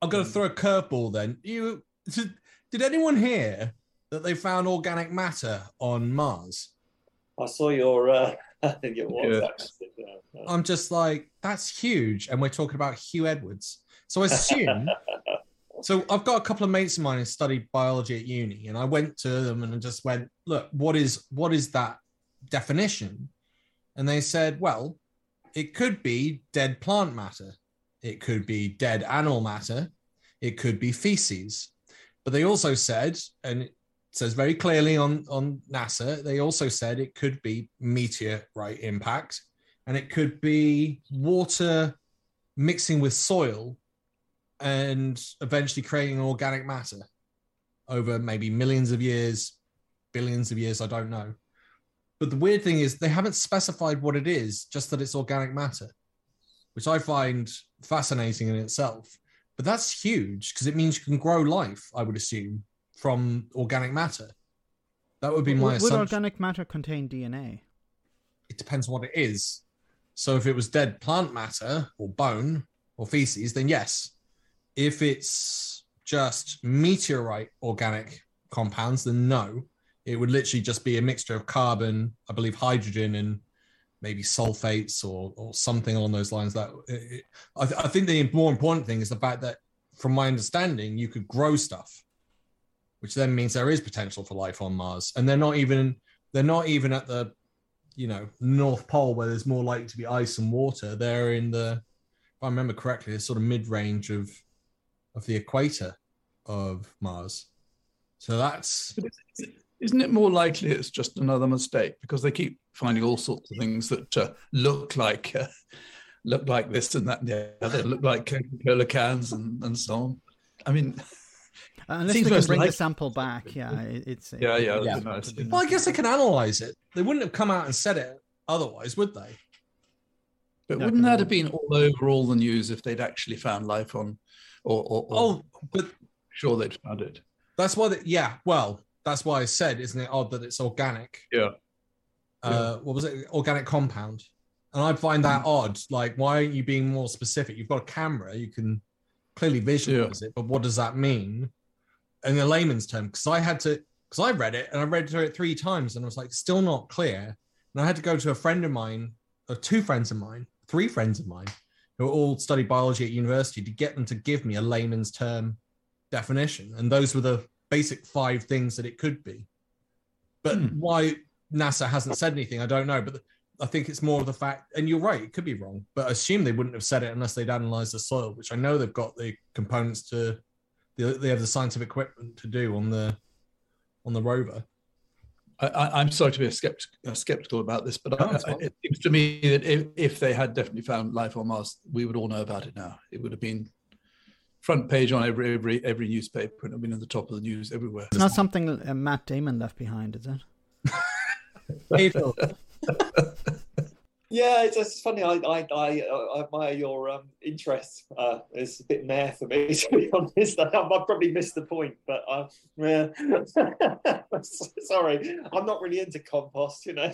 I'm going to throw a curveball then. You did anyone hear that they found organic matter on Mars? I saw your uh, your WhatsApp Yeah. message. I'm just like, that's huge. And we're talking about Huw Edwards. So I assume. so I've got a couple of mates of mine who studied biology at uni, and I went to them and I just went, look, what is what is that definition? And they said, well, it could be dead plant matter, it could be dead animal matter, it could be feces. But they also said, and it says very clearly on, on NASA, they also said it could be meteorite impact and it could be water mixing with soil and eventually creating organic matter over maybe millions of years, billions of years, I don't know. But the weird thing is they haven't specified what it is, just that it's organic matter, which I find fascinating in itself. But that's huge because it means you can grow life, I would assume, from organic matter. That would be my Would, would organic matter contain DNA? it depends what it is. So if it was dead plant matter or bone or feces, then yes. If it's just meteorite organic compounds, then no. It would literally just be a mixture of carbon, I believe hydrogen and maybe sulfates or, or something along those lines. That it, I, th- I think the more important thing is the fact that, from my understanding, you could grow stuff, which then means there is potential for life on Mars. And they're not even they're not even at the you know North Pole where there's more likely to be ice and water. They're in the, if I remember correctly, the sort of mid range of of the equator of Mars. So that's Isn't it more likely it's just another mistake because they keep finding all sorts of things that uh, look like uh, look like this and that and the other, look like Coca-Cola cans and, and so on. I mean, Uh, unless Seems they can most bring the sample back, yeah, it, it's yeah, yeah, that'd Yeah. nice. well, I guess they can analyze it. They wouldn't have come out and said it otherwise, would they? But Yeah, wouldn't that have been all over all the news if they'd actually found life on, or, or, or Oh, but sure they'd found it? that's why. They, yeah, well, that's why I said, isn't it odd that it's organic? Yeah. uh, what was it? Organic compound. And I find that odd. Like, why aren't you being more specific? You've got a camera, you can clearly visualize it, but what does that mean in a layman's term? Because I had to, because I read it and I read through it three times and I was like, still not clear. And I had to go to a friend of mine, or two friends of mine, three friends of mine, who all studied biology at university to get them to give me a layman's term definition. And those were the basic five things that it could be. But Hmm. why NASA hasn't said anything, I don't know. But I think it's more of the fact, and you're right, it could be wrong, but I assume they wouldn't have said it unless they'd analyzed the soil, which I know they've got the components to, they they have the scientific equipment to do on the on the rover. I, I'm sorry to be a skeptic, uh, skeptical about this, but No, I, I, it seems to me that if, if they had definitely found life on Mars, we would all know about it now. It would have been front page on every every every newspaper, and it would have been at the top of the news everywhere. It's not something uh, Matt Damon left behind, is it? Yeah, it's, it's funny. I I, I, I admire your um, interest. Uh, it's a bit meh for me, to be honest. I, I probably missed the point, but uh, yeah. sorry, I'm not really into compost, you know.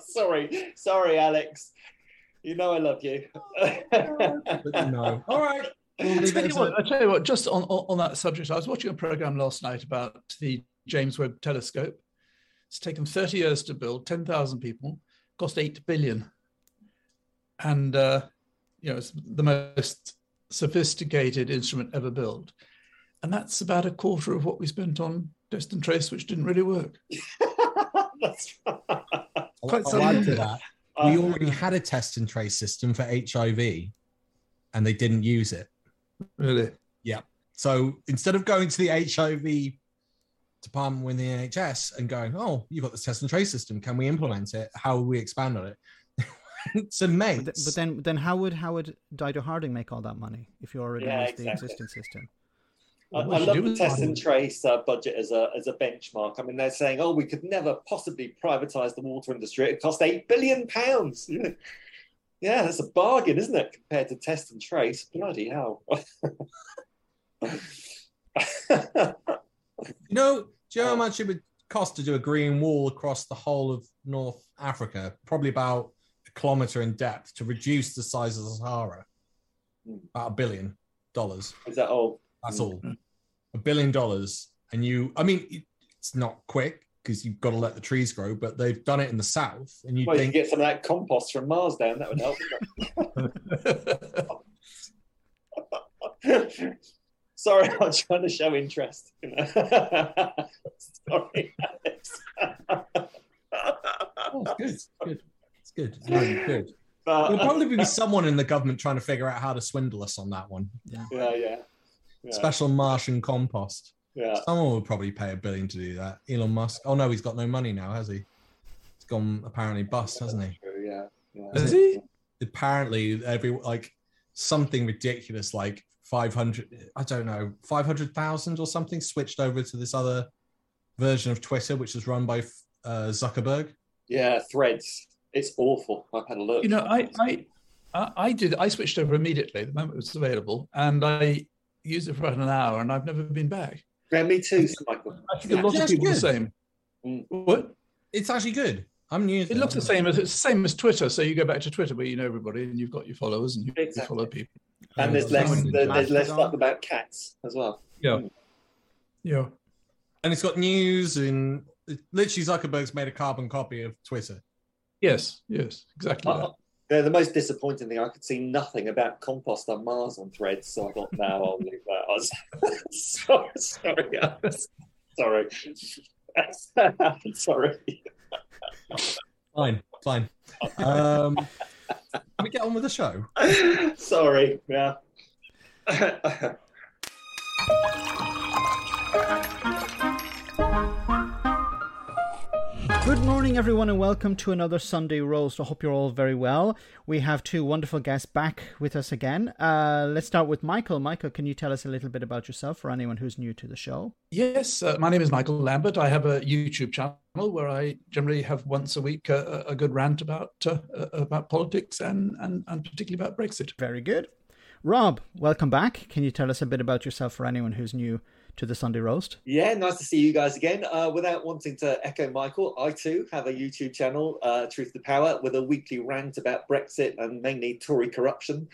sorry, sorry, Alex. You know I love you. no. All right. We'll I tell, it you as what, a- I tell you what, just on, on, on that subject, I was watching a program last night about the James Webb Telescope. It's taken 30 years to build, 10,000 people, cost 8 billion. And, uh, you know, it's the most sophisticated instrument ever built. And that's about a quarter of what we spent on Test and Trace, which didn't really work. That's Quite I'll add to something. That. Uh, We already had a test and trace system for HIV, and they didn't use it. Really? Yeah. So instead of going to the HIV department with the NHS and going, "Oh, you've got this test and trace system. Can we implement it? How will we expand on it?" so But, mates, but then, then how would how would Dido Harding make all that money if you already Yeah, used the existing system? I, I love the test and trace uh, budget as a as a benchmark. I mean, they're saying, "Oh, we could never possibly privatise the water industry. It cost eight billion pounds." yeah, that's a bargain, isn't it, compared to test and trace? Bloody hell! you know, do you know how much it would cost to do a green wall across the whole of North Africa? Probably about a kilometer in depth to reduce the size of the Sahara. Hmm. About a billion dollars. Is that all? That's Hmm. all. A billion dollars. And you, I mean, it's not quick because you've got to let the trees grow, but they've done it in the south. And you Well, you think, can get some of that compost from Mars down. That would help. Sorry, I'm trying to show interest. you know. Sorry, Alex. oh, it's good. It's good. It's good. It's really good. But- There'll probably be someone in the government trying to figure out how to swindle us on that one. yeah, yeah, yeah, Special Martian compost. yeah. Someone would probably pay a billion to do that. Elon Musk. Oh no, he's got no money now, has he? He's gone apparently bust, hasn't he? True, yeah, yeah. Is he? Apparently, every like something ridiculous, like five hundred. I don't know, five hundred thousand or something, switched over to this other version of Twitter, which is run by uh, Zuckerberg. Yeah, threads. It's awful. I've had a look. You know, I, I, I I did. I switched over immediately the moment it was available, and I used it for about an hour, and I've never been back. yeah, me too, Michael. I think a lot of it's people are the same. Mm. What? It's actually good. I'm using It looks the same as it's the same as Twitter. So you go back to Twitter where you know everybody and you've got your followers and you, you Exactly. follow people. And there's less. Someone- there- There's less Mastodon. stuff about cats as well. Yeah. Yeah. and it's got news and literally Zuckerberg's made a carbon copy of Twitter. Yes. Yes. Exactly. that. Yeah, the most disappointing thing, I could see nothing about compost on Mars on threads, so I thought, no, I'll leave that. I was sorry, sorry, Alex. sorry, sorry. Fine, fine. Um, can we get on with the show? sorry, yeah. Good morning, everyone, and welcome to another Sunday Roast. I hope you're all very well. We have two wonderful guests back with us again. Uh, let's start with Michael. Michael, can you tell us a little bit about yourself for anyone who's new to the show? Yes, uh, my name is Michael Lambert. I have a YouTube channel where I generally have once a week uh, a good rant about uh, uh, about politics and, and and particularly about Brexit. Very good. Rob, welcome back. Can you tell us a bit about yourself for anyone who's new to the Sunday Roast? Yeah, nice to see you guys again. Uh, without wanting to echo Michael, I too have a YouTube channel, uh, Truth to Power, with a weekly rant about Brexit and mainly Tory corruption.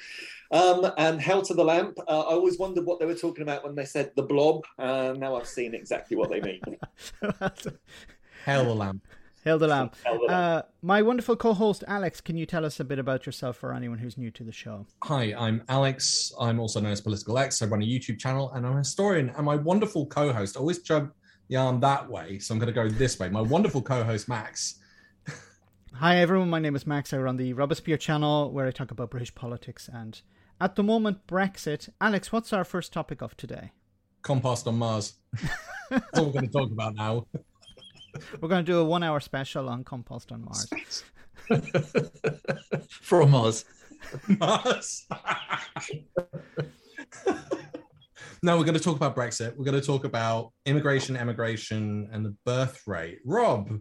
Um, and Hell to the Lamp, uh, I always wondered what they were talking about when they said the blob. Uh, now I've seen exactly what they mean. Hell the lamp. Hail the lamb. Hell to the Lamp. Uh, my wonderful co-host Alex, can you tell us a bit about yourself for anyone who's new to the show? Hi, I'm Alex. I'm also known as Political X. I run a YouTube channel and I'm a historian. And my wonderful co-host, always jump the arm that way, so I'm going to go this way. My wonderful co-host Max. Hi everyone, my name is Max. I run the Robespierre channel where I talk about British politics and at the moment Brexit. Alex, what's our first topic of today? Compost on Mars. That's all we're going to talk about now. We're going to do a one-hour special on compost on Mars. From Oz. Mars. no, we're going to talk about Brexit. We're going to talk about immigration, emigration, and the birth rate. Rob,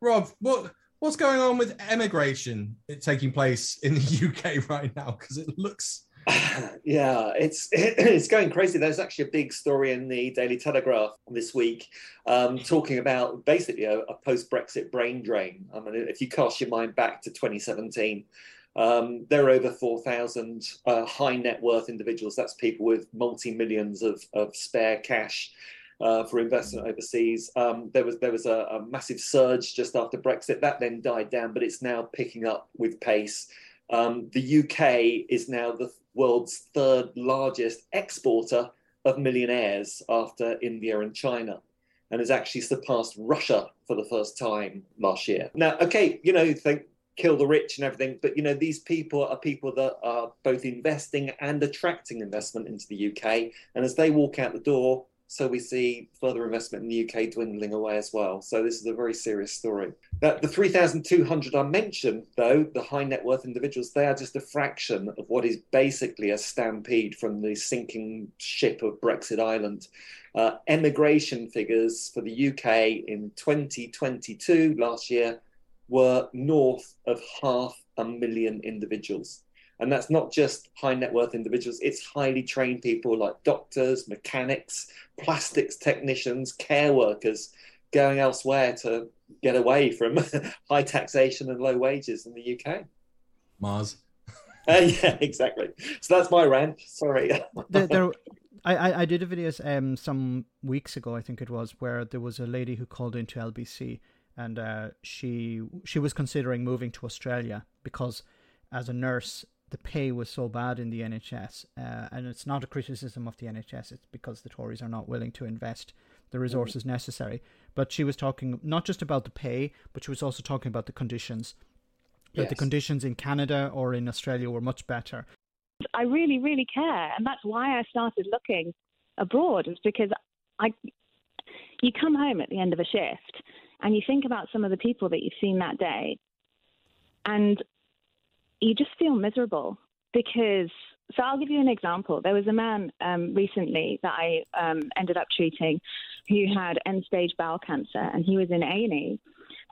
Rob, what what's going on with emigration taking place in the UK right now? Because it looks yeah, it's it's going crazy. There's actually a big story in the Daily Telegraph this week um, talking about basically a, a post-Brexit brain drain. I mean, if you cast your mind back to 2017, um, there are over 4,000 uh, high net worth individuals. That's people with multi millions of, of spare cash. Uh, for investment overseas, um, there was there was a, a massive surge just after Brexit. That then died down, but it's now picking up with pace. Um, the UK is now the world's third largest exporter of millionaires after India and China, and has actually surpassed Russia for the first time last year. Now, okay, you know, think kill the rich and everything, but you know, these people are people that are both investing and attracting investment into the UK, and as they walk out the door, so we see further investment in the UK dwindling away as well. So this is a very serious story. That the 3,200 I mentioned, though, the high net worth individuals, they are just a fraction of what is basically a stampede from the sinking ship of Brexit Island. Uh, emigration figures for the UK in 2022 last year were north of half a million individuals. And that's not just high net worth individuals, it's highly trained people like doctors, mechanics, plastics technicians, care workers going elsewhere to get away from high taxation and low wages in the UK. Mars. Uh, yeah, exactly. So that's my rant. Sorry. there, there, I, I did a video um, some weeks ago, I think it was, where there was a lady who called into LBC and uh, she she was considering moving to Australia because as a nurse the pay was so bad in the NHS, uh, and it's not a criticism of the NHS. It's because the Tories are not willing to invest the resources necessary. But she was talking not just about the pay, but she was also talking about the conditions. That yes. the conditions in Canada or in Australia were much better. I really, really care, and that's why I started looking abroad. Is because I, you come home at the end of a shift, and you think about some of the people that you've seen that day, and you just feel miserable because. So I'll give you an example. There was a man um, recently that I um, ended up treating who had end-stage bowel cancer, and he was in A&E.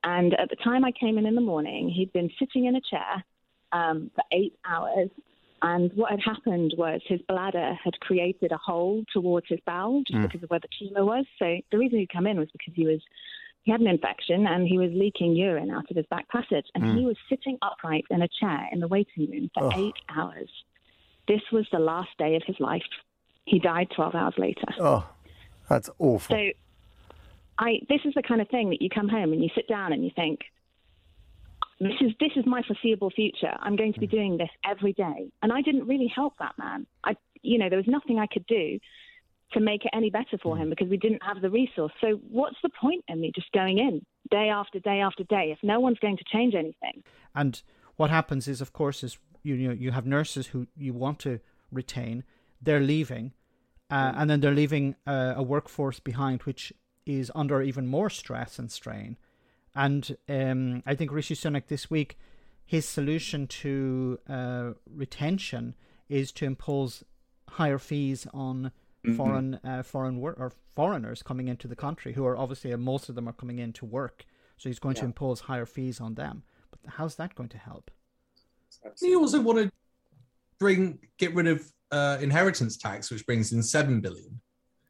And at the time I came in in the morning, he'd been sitting in a chair um, for eight hours. And what had happened was his bladder had created a hole towards his bowel just mm. because of where the tumor was. So the reason he'd come in was because he was he had an infection and he was leaking urine out of his back passage. And mm. he was sitting upright in a chair in the waiting room for oh. eight hours. This was the last day of his life. He died 12 hours later. Oh, that's awful. So, I this is the kind of thing that you come home and you sit down and you think, this is this is my foreseeable future. I'm going to be mm. doing this every day, and I didn't really help that man. I, you know, there was nothing I could do to make it any better for him mm. because we didn't have the resource. So what's the point in me just going in day after day after day if no one's going to change anything? And what happens is, of course, is you know you have nurses who you want to retain, they're leaving, uh, mm. and then they're leaving uh, a workforce behind which is under even more stress and strain. And um, I think Rishi Sunak this week, his solution to uh, retention is to impose higher fees on mm-hmm. foreign uh, foreign wor- or foreigners coming into the country who are obviously uh, most of them are coming in to work. So he's going yeah. to impose higher fees on them. But how's that going to help? He also want to bring get rid of uh, inheritance tax, which brings in seven billion.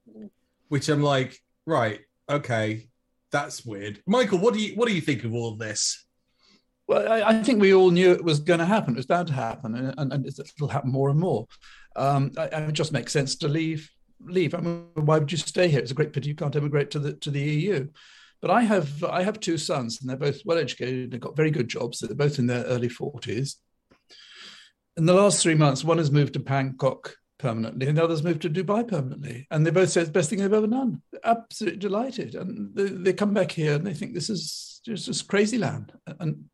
Mm-hmm. Which I'm like, right, okay, that's weird. Michael, what do you what do you think of all of this? Well, I, I think we all knew it was going to happen. It was bound to happen, and, and, and it'll happen more and more. Um, I, it just makes sense to leave leave. I mean, why would you stay here? It's a great pity you can't emigrate to the to the EU. But I have I have two sons, and they're both well educated. They've got very good jobs. They're both in their early forties. In the last three months, one has moved to Bangkok permanently, and the others moved to Dubai permanently. And they both say it's the best thing they've ever done. Absolutely delighted, and they, they come back here and they think this is just, crazy land. And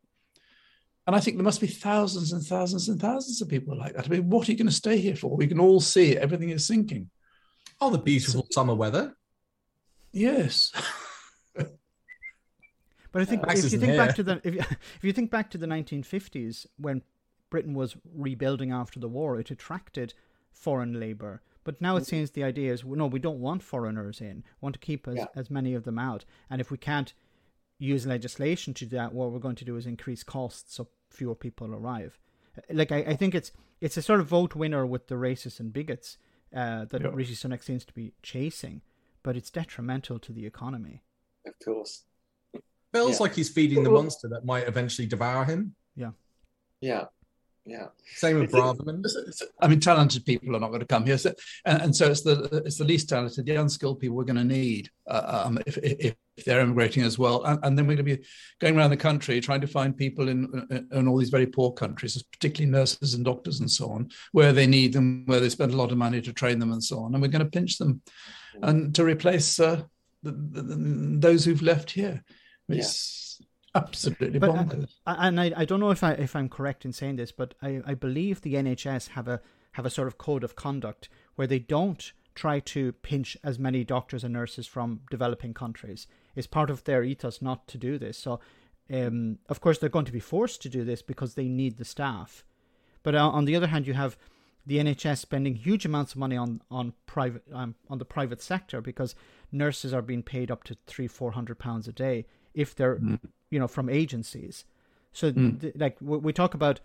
and I think there must be thousands and thousands and thousands of people like that. I mean, what are you going to stay here for? We can all see. Everything is sinking. Oh, the beautiful so, summer weather. Yes. but I think uh, if you think here. back to the if you, if you think back to the 1950s when Britain was rebuilding after the war, it attracted foreign labor. But now it mm-hmm. seems the idea is no, we don't want foreigners in. We want to keep as, yeah. as many of them out. And if we can't use legislation to do that, what we're going to do is increase costs so fewer people arrive. Like I, I think it's it's a sort of vote winner with the racists and bigots uh, that yep. Rishi Sunak seems to be chasing, but it's detrimental to the economy. Of course. Feels yeah. like he's feeding the monster that might eventually devour him. Yeah. Yeah. Yeah. Same with Braverman. I mean, talented people are not going to come here, so, and, and, so it's the it's the least talented, the unskilled people we're going to need uh, um, if, if, if they're immigrating as well, and, and, then we're going to be going around the country trying to find people in in all these very poor countries, particularly nurses and doctors and so on, where they need them, where they spend a lot of money to train them and so on, and we're going to pinch them, and to replace uh, the, the, the, those who've left here. It's, yeah absolutely but, uh, bonkers. Uh, and I, I don't know if I if I'm correct in saying this, but I, I believe the NHS have a have a sort of code of conduct where they don't try to pinch as many doctors and nurses from developing countries. It's part of their ethos not to do this. So, um, of course, they're going to be forced to do this because they need the staff. But uh, on the other hand, you have the NHS spending huge amounts of money on on private um, on the private sector because nurses are being paid up to three four hundred pounds a day if they're mm you know from agencies so mm. th- like we talk about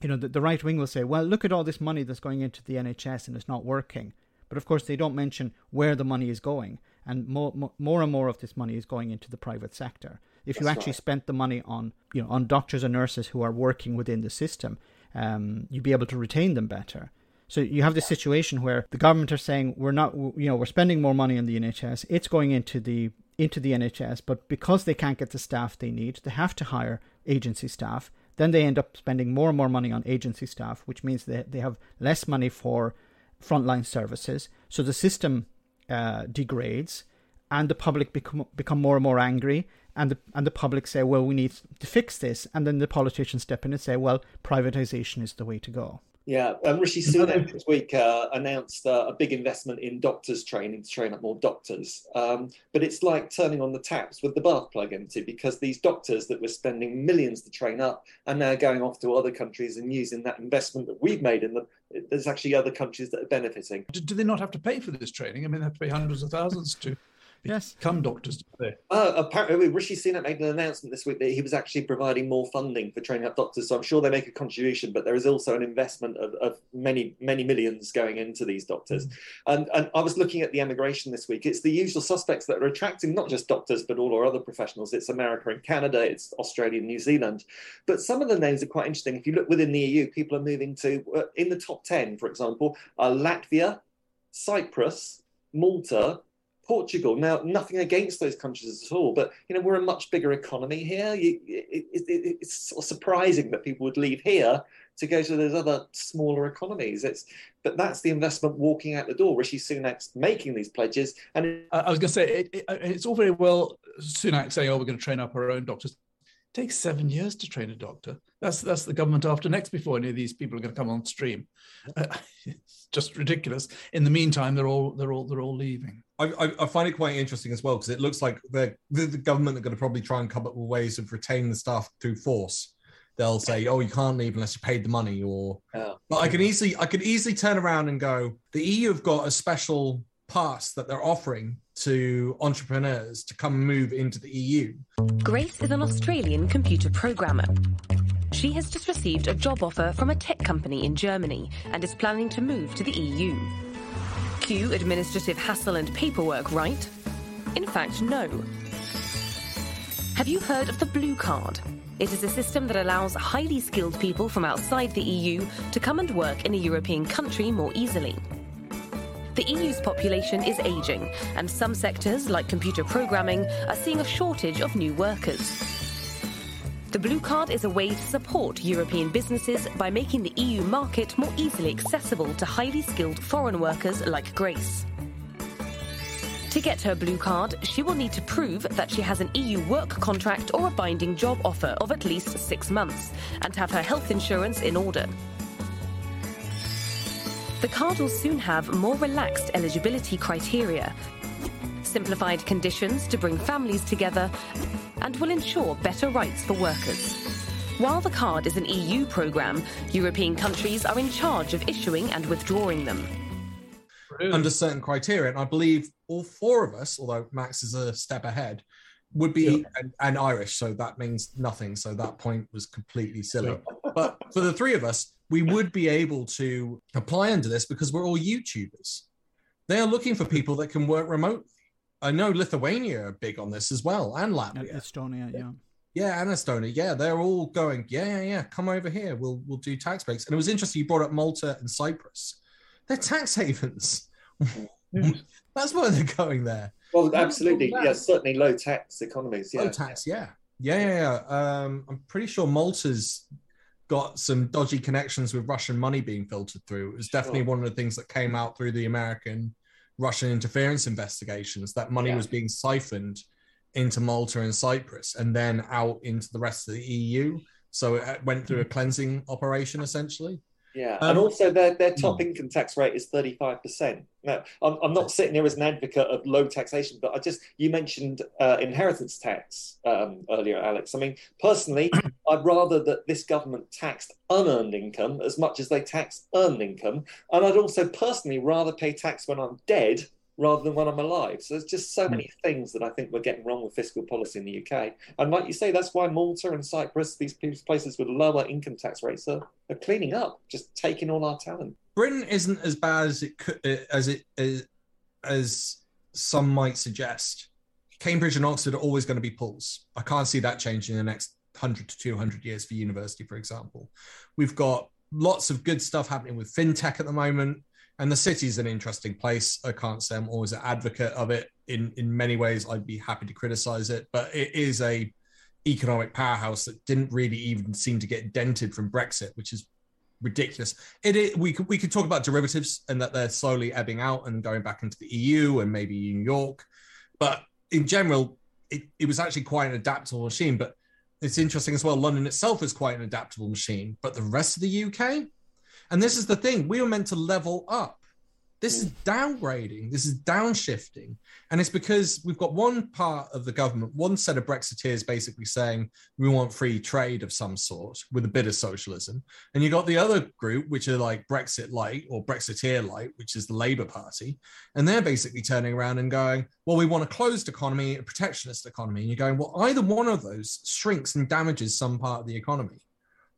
you know the, the right wing will say well look at all this money that's going into the nhs and it's not working but of course they don't mention where the money is going and more, more and more of this money is going into the private sector If you actually right. spent the money on you know on doctors and nurses who are working within the system, um, you'd be able to retain them better. So you have this situation where the government are saying we're not, you know, we're spending more money on the NHS. It's going into the into the NHS, but because they can't get the staff they need, they have to hire agency staff. Then they end up spending more and more money on agency staff, which means they they have less money for frontline services. So the system uh, degrades, and the public become become more and more angry. And the and the public say, well, we need to fix this, and then the politicians step in and say, well, privatization is the way to go. Yeah, um, Rishi Sunak this week uh, announced uh, a big investment in doctors training to train up more doctors. Um, but it's like turning on the taps with the bath plug empty because these doctors that we're spending millions to train up are now going off to other countries and using that investment that we've made in them. There's actually other countries that are benefiting. Do, do they not have to pay for this training? I mean, they have to pay hundreds of thousands to Yes. Come, doctors. do? Uh, apparently, Rishi Sunak made an announcement this week that he was actually providing more funding for training up doctors. So I'm sure they make a contribution, but there is also an investment of, of many, many millions going into these doctors. And, and I was looking at the emigration this week. It's the usual suspects that are attracting not just doctors, but all our other professionals. It's America and Canada, it's Australia and New Zealand. But some of the names are quite interesting. If you look within the EU, people are moving to, uh, in the top 10, for example, are Latvia, Cyprus, Malta, Portugal. Now, nothing against those countries at all, but you know we're a much bigger economy here. You, it, it, it, it's sort of surprising that people would leave here to go to those other smaller economies. It's but that's the investment walking out the door. Rishi Sunak's making these pledges, and I was going to say it, it, it's all very well Sunak saying, "Oh, we're going to train up our own doctors." It takes seven years to train a doctor. That's that's the government after next before any of these people are going to come on stream. Uh, it's just ridiculous. In the meantime, they're all they're all they're all leaving. I, I, I find it quite interesting as well because it looks like the, the the government are going to probably try and come up with ways of retaining the staff through force. They'll say, "Oh, you can't leave unless you paid the money," or uh, But I can easily I could easily turn around and go, the EU have got a special pass that they're offering to entrepreneurs to come move into the EU. Grace is an Australian computer programmer. She has just received a job offer from a tech company in Germany and is planning to move to the EU. Cue administrative hassle and paperwork, right? In fact, no. Have you heard of the Blue Card? It is a system that allows highly skilled people from outside the EU to come and work in a European country more easily. The EU's population is aging, and some sectors, like computer programming, are seeing a shortage of new workers. The Blue Card is a way to support European businesses by making the EU market more easily accessible to highly skilled foreign workers like Grace. To get her Blue Card, she will need to prove that she has an EU work contract or a binding job offer of at least six months and have her health insurance in order. The card will soon have more relaxed eligibility criteria, simplified conditions to bring families together, and will ensure better rights for workers. While the card is an EU programme, European countries are in charge of issuing and withdrawing them. under certain criteria. And I believe all four of us, although Max is a step ahead, would be and, and Irish. So that means nothing. So that point was completely silly. But for the three of us, we would be able to apply under this because we're all YouTubers. They are looking for people that can work remotely. I know Lithuania are big on this as well, and And Latvia. Estonia, yeah. Yeah, and Estonia. Yeah, they're all going. Yeah, yeah, yeah. Come over here. We'll we'll do tax breaks. And it was interesting. You brought up Malta and Cyprus. They're tax havens. That's why they're going there. well, absolutely, that. yeah, certainly low tax economies. Yeah, Low tax. Yeah. Yeah, yeah, yeah. Um, I'm pretty sure Malta's got some dodgy connections with Russian money being filtered through. It was definitely Sure. one of the things that came out through the American Russian interference investigations. That money Yeah. was being siphoned into Malta and Cyprus and then out into the rest of the EU. So it uh, went through a cleansing operation essentially. Yeah, Um, and also their their top income tax rate is thirty five percent. Now, I'm, I'm not sitting here as an advocate of low taxation, but I just you mentioned uh, inheritance tax um, earlier, Alex. I mean, personally, I'd rather that this government taxed unearned income as much as they tax earned income, and I'd also personally rather pay tax when I'm dead rather than when I'm alive. So there's just so hmm. many things that I think we're getting wrong with fiscal policy in the UK. And like you say, that's why Malta and Cyprus, these places with lower income tax rates, are, are cleaning up, just taking all our talent. Britain isn't as bad as it could as it as, as some might suggest. Cambridge and Oxford are always going to be pools. I can't see that changing in the next 100 to 200 years for university, for example. We've got lots of good stuff happening with fintech at the moment. And the city is an interesting place. I can't say I'm always an advocate of it. In in many ways, I'd be happy to criticize it, but it is a economic powerhouse that didn't really even seem to get dented from Brexit, which is ridiculous. It is, we could we could talk about derivatives and that they're slowly ebbing out and going back into the EU and maybe New York, but in general, it, it was actually quite an adaptable machine. But it's interesting as well. London itself is quite an adaptable machine, but the rest of the UK, and this is the thing, we were meant to level up. This is mm. downgrading. This is downshifting. And it's because we've got one part of the government, one set of Brexiteers basically saying we want free trade of some sort with a bit of socialism. And you got the other group, which are like Brexit light or Brexiteer light, which is the Labour Party. And they're basically turning around and going, well, we want a closed economy, a protectionist economy. And you're going, well, either one of those shrinks and damages some part of the economy.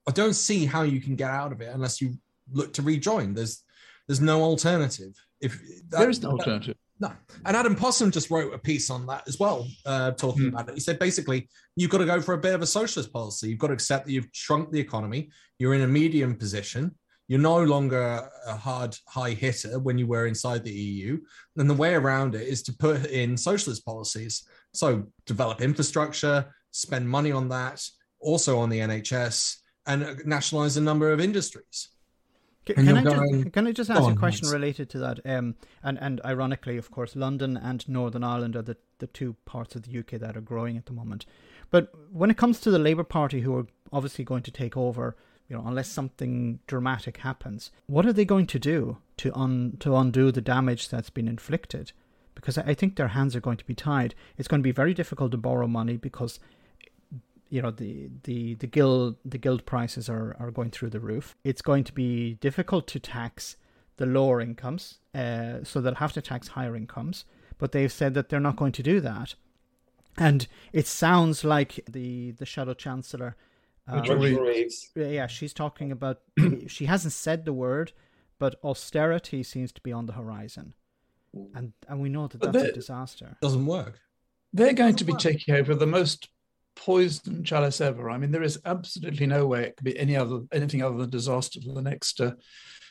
I don't see how you can get out of it unless you look to rejoin. There's there's no alternative. If that, there is no alternative. No. And Adam Posen just wrote a piece on that as well, uh, talking mm. about it. He said basically, you've got to go for a bit of a socialist policy. You've got to accept that you've shrunk the economy. You're in a medium position. You're no longer a hard high hitter when you were inside the EU. And the way around it is to put in socialist policies. So develop infrastructure, spend money on that, also on the NHS, and nationalize a number of industries. Can, can I, going, just, can I just ask a question related to that? Um, and, and ironically, of course, London and Northern Ireland are the, the two parts of the UK that are growing at the moment. But when it comes to the Labour Party, who are obviously going to take over, you know, unless something dramatic happens, what are they going to do to un, to undo the damage that's been inflicted? Because I think their hands are going to be tied. It's going to be very difficult to borrow money because you know the the the gilt the gilt prices are are going through the roof. It's going to be difficult to tax the lower incomes, uh, so they'll have to tax higher incomes. But they've said that they're not going to do that, and it sounds like the the shadow chancellor. Uh, yeah, she's talking about. she hasn't said the word, but austerity seems to be on the horizon, and and we know that that's a disaster. Doesn't work. They're going to be taking over the most poison chalice ever. I mean, there is absolutely no way it could be any other anything other than disaster for the next uh,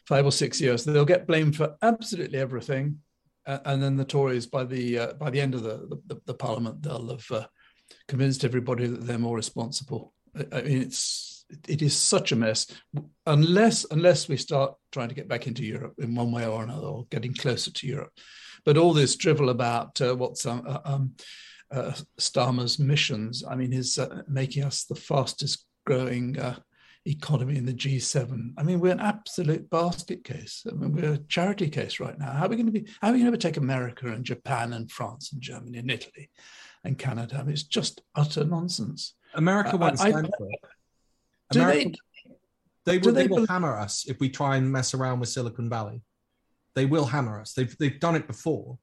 five or six years. They'll get blamed for absolutely everything, uh, and then the Tories, by the uh, by the end of the the, the Parliament, they'll have uh, convinced everybody that they're more responsible. I, I mean, it's it is such a mess. Unless unless we start trying to get back into Europe in one way or another, or getting closer to Europe, but all this drivel about uh, what's um, uh, um uh, Starmer's missions. I mean, he's uh, making us the fastest growing uh, economy in the G7. I mean, we're an absolute basket case. I mean, we're a charity case right now. How are we going to be? How are we going to take America and Japan and France and Germany and Italy and Canada? I mean, it's just utter nonsense. America won't stand for it. America, they, they will, they, they will hammer us if we try and mess around with Silicon Valley. They will hammer us. They've they've done it before.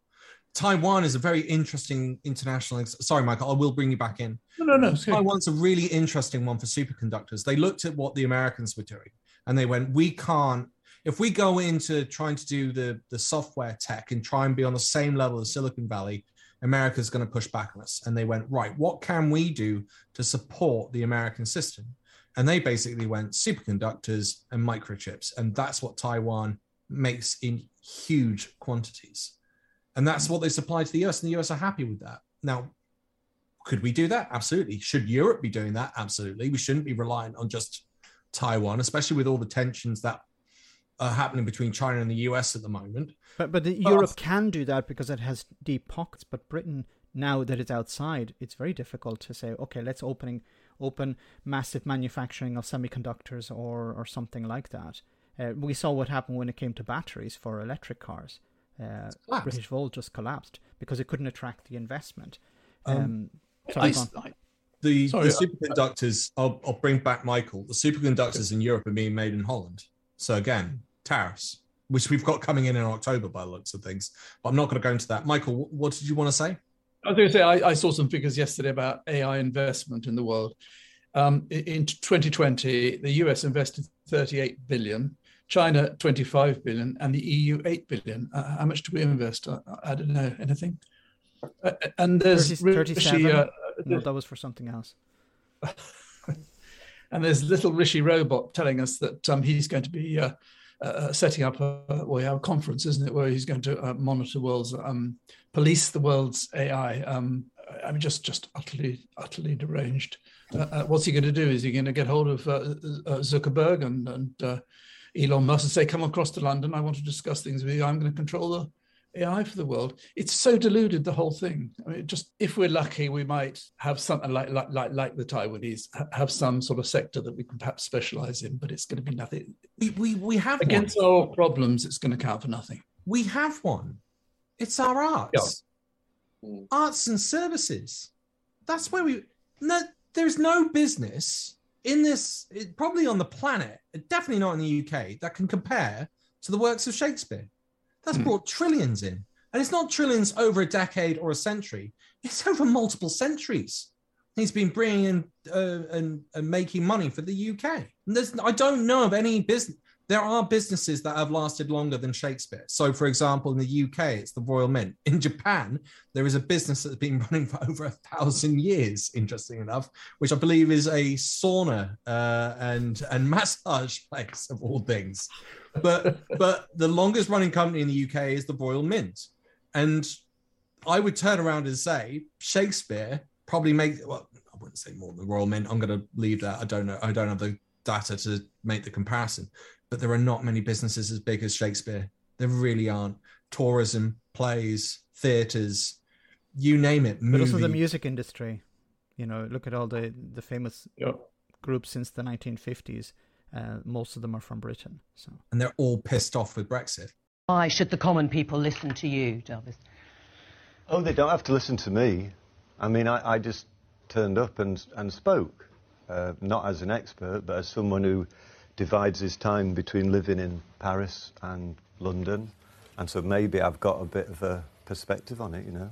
Taiwan is a very interesting international. Sorry, Michael, I will bring you back in. No, no, no. Taiwan's a really interesting one for superconductors. They looked at what the Americans were doing and they went, we can't, if we go into trying to do the, the software tech and try and be on the same level as Silicon Valley, America's going to push back on us. And they went, right, what can we do to support the American system? And they basically went superconductors and microchips. And that's what Taiwan makes in huge quantities. And that's what they supply to the US, and the US are happy with that. Now, could we do that? Absolutely. Should Europe be doing that? Absolutely. We shouldn't be reliant on just Taiwan, especially with all the tensions that are happening between China and the US at the moment. But but, Europe can do that because it has deep pockets. But Britain, now that it's outside, it's very difficult to say, okay, let's opening open massive manufacturing of semiconductors or or something like that. Uh, we saw what happened when it came to batteries for electric cars uh, Britishvolt just collapsed because it couldn't attract the investment. Um, um, sorry, I, the, sorry, the superconductors, I'll, I'll bring back Michael. The superconductors in Europe are being made in Holland. So again, tariffs, which we've got coming in in October by the looks of things. But I'm not going to go into that. Michael, what did you want to say? I was going to say I, I saw some figures yesterday about AI investment in the world. Um, in 2020, the US invested 38 billion China 25 billion and the EU 8 billion. Uh, how much do we invest? I, I, don't know. Anything? Uh, and there's 30, Rishi, 37? uh, no, that was for something else. and there's little Rishi Robot telling us that um, he's going to be uh, uh, setting up a well, a conference, isn't it, where he's going to uh, monitor world's um, police the world's AI. Um, I mean, just just utterly utterly deranged. Uh, uh, what's he going to do? Is he going to get hold of uh, uh, Zuckerberg and and uh, Elon Musk and say, "Come across to London. I want to discuss things with you. I'm going to control the AI for the world. It's so deluded the whole thing. I mean, just if we're lucky, we might have something like like like, like the Taiwanese have some sort of sector that we can perhaps specialize in, but it's going to be nothing. We we, we have against one. our problems. It's going to count for nothing. We have one. It's our arts, yeah. arts and services. That's where we. No, there's no business in this, probably on the planet, definitely not in the UK, that can compare to the works of Shakespeare. That's hmm. brought trillions in. And it's not trillions over a decade or a century, it's over multiple centuries. He's been bringing in uh, and, and, making money for the UK. And there's, I don't know of any business. There are businesses that have lasted longer than Shakespeare. So, for example, in the UK, it's the Royal Mint. In Japan, there is a business that's been running for over a thousand years, interesting enough, which I believe is a sauna uh, and, and massage place of all things but but the longest running company in the UK is the Royal Mint, and I would turn around and say Shakespeare probably makes well I wouldn't say more than the Royal Mint. I'm going to leave that. I don't know. I don't have the data to make the comparison, but there are not many businesses as big as Shakespeare. There really aren't. Tourism, plays, theaters, you name it. Movie. But also the music industry. You know, look at all the the famous yep. groups since the 1950s uh, most of them are from Britain. So, and they're all pissed off with Brexit. Why should the common people listen to you, Jarvis? Oh, they don't have to listen to me. I mean, I, I just turned up and, and spoke, uh, not as an expert, but as someone who divides his time between living in Paris and London. And so maybe I've got a bit of a perspective on it, you know.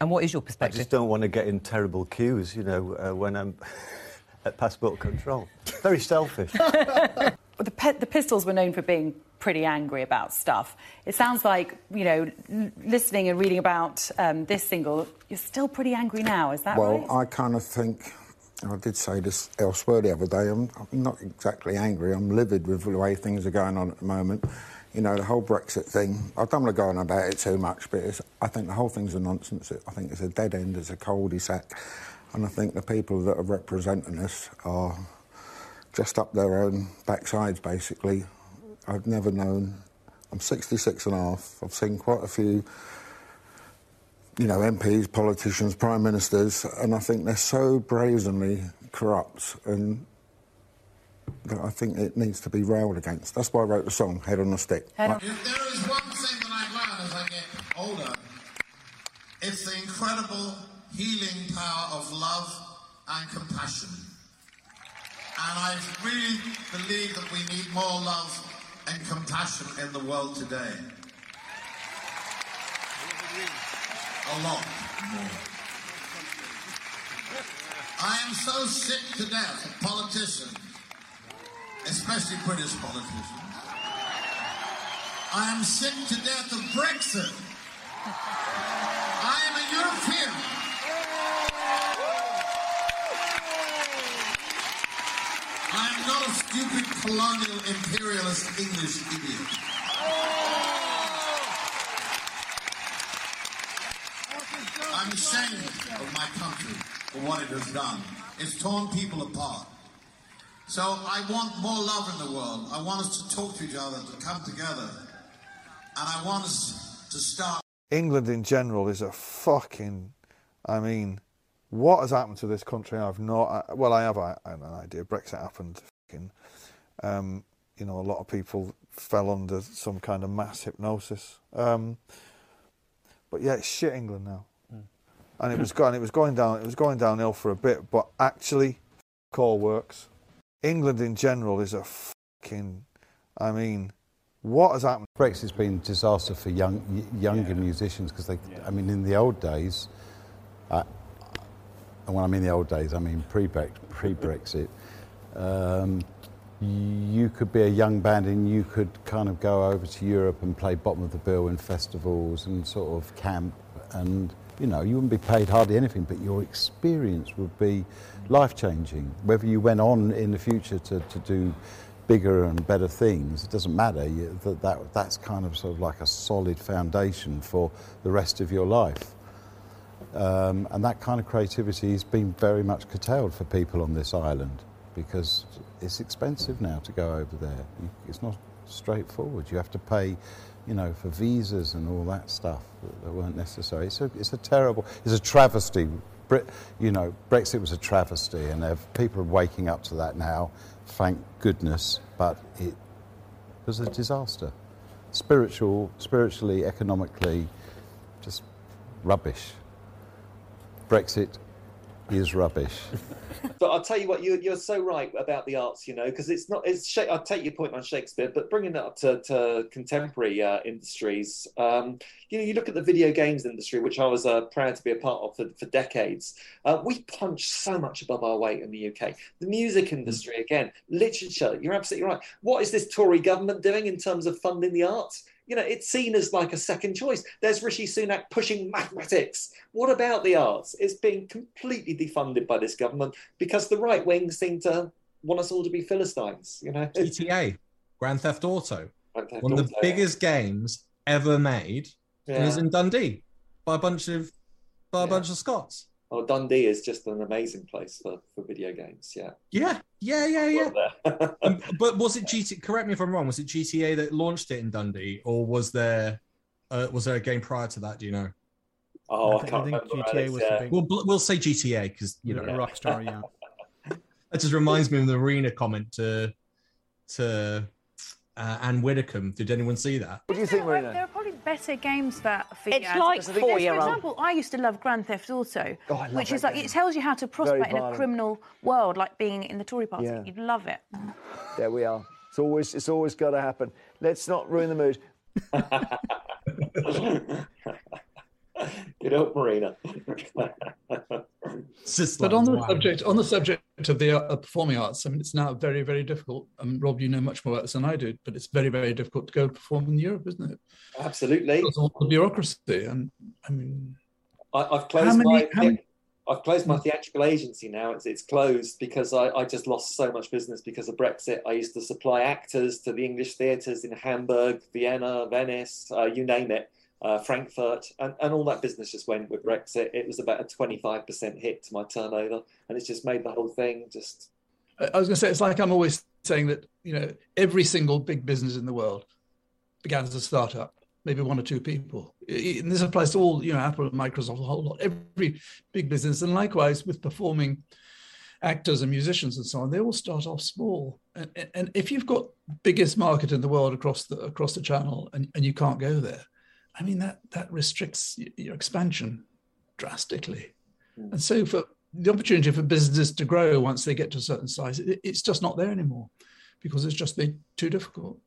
And what is your perspective? I just don't want to get in terrible queues, you know, uh, when I'm at passport control. Very selfish. the, the Pistols were known for being pretty angry about stuff. It sounds like, you know, l- listening and reading about um, this single, you're still pretty angry now, is that well, right? Well, I kind of think, I did say this elsewhere the other day, I'm, I'm, not exactly angry, I'm livid with the way things are going on at the moment. You know, the whole Brexit thing, I don't want to go on about it too much, but I think the whole thing's a nonsense. I think it's a dead end, it's a cul-de-sac. And I think the people that are representing us are just up their own backsides, basically. I've never known. I'm 66 and a half. I've seen quite a few, you know, MPs, politicians, prime ministers, and I think they're so brazenly corrupt and that I think it needs to be railed against. That's why I wrote the song, Head on a Stick. Head on. If there is one thing that I've learned as I get older, it's the incredible healing power of love and compassion. And I really believe that we need more love and compassion in the world today. A lot more. I am so sick to death of politicians, especially British politicians. I am sick to death of Brexit. I am a European. I'm not a stupid colonial imperialist English idiot. I'm of my country for what it has done. It's torn people apart. So I want more love in the world. I want us to talk to each other, to come together. And I want us to start. England in general is a fucking, I mean, what has happened to this country? I've not. Well, I have an idea. Brexit happened. Um, you know, a lot of people fell under some kind of mass hypnosis. Um, but yeah, it's shit England now. And it was going. It was going down. It was going downhill for a bit. But actually, call works. England in general is a fucking. I mean, what has happened? Brexit's been a disaster for young younger yeah. musicians because they. Yeah. I mean, in the old days. Uh, and when I mean the old days, I mean pre-Brexit, um, you could be a young band and you could kind of go over to Europe and play bottom of the bill in festivals and sort of camp and you know, you wouldn't be paid hardly anything, but your experience would be life changing. Whether you went on in the future to, to do bigger and better things, it doesn't matter. You, that, that, that's kind of sort of like a solid foundation for the rest of your life. Um, and that kind of creativity has been very much curtailed for people on this island because it's expensive now to go over there. It's not straightforward. You have to pay, you know, for visas and all that stuff that, that weren't necessary. So it's a terrible, it's a travesty. Brit, you know, Brexit was a travesty, and people are waking up to that now. Thank goodness, but it was a disaster. Spiritual, spiritually, economically, just rubbish. Brexit is rubbish. but I'll tell you what, you're, you're so right about the arts, you know, because it's not, it's, I'll take your point on Shakespeare, but bringing that up to, to contemporary uh, industries, um, you know, you look at the video games industry, which I was uh, proud to be a part of for, for decades. Uh, we punch so much above our weight in the UK. The music industry, again, literature, you're absolutely right. What is this Tory government doing in terms of funding the arts? You know, it's seen as like a second choice. There's Rishi Sunak pushing mathematics. What about the arts? It's being completely defunded by this government because the right wing seem to want us all to be Philistines. You know, GTA, Grand Theft Auto, Grand Theft one of the Auto, biggest games ever made, and is in Dundee by a bunch of by a bunch of Scots. Oh, Dundee is just an amazing place for, for video games. Yeah. Yeah, yeah, yeah, yeah. Um, but was it GTA? Correct me if I'm wrong. Was it GTA that launched it in Dundee, or was there uh, was there a game prior to that? Do you know? Oh, I, think, I think GTA was the big We'll we'll say GTA because you know the Rockstar, yeah. That just reminds me of the arena comment to to uh, Anne Widdecombe. Did anyone see that? What do you think, Marina? There are probably better games for, for It's you like because I think- four-year-old. For example, I used to love Grand Theft Auto, Oh, I love which that is like game. it tells you how to prosper in a criminal world, like being in the Tory party. Yeah. You'd love it. There we are. It's always it's always got to happen. Let's not ruin the mood. Get up, Marina. But on the subject, on the subject of the uh, performing arts, I mean, it's now very, very difficult. Um, Rob, you know much more about this than I do, but it's very, very difficult to go perform in Europe, isn't it? Absolutely. Because of all the bureaucracy, and I mean, I, I've closed many- my many- I've closed my theatrical agency now. It's it's closed because I, I just lost so much business because of Brexit. I used to supply actors to the English theatres in Hamburg, Vienna, Venice, uh, you name it, uh, Frankfurt, and, and all that business just went with Brexit. It was about a twenty five percent hit to my turnover, and it's just made the whole thing just I was going to say it's like I'm always saying that you know every single big business in the world began as a startup, maybe one or two people, and this applies to all you know Apple and Microsoft, a whole lot, every big business, and likewise with performing actors and musicians and so on, they all start off small. And, and- and if you've got biggest market in the world across the across the channel and, and you can't go there, I mean that that restricts your expansion drastically. And so for the opportunity for businesses to grow once they get to a certain size, it, it's just not there anymore because it's just been too difficult.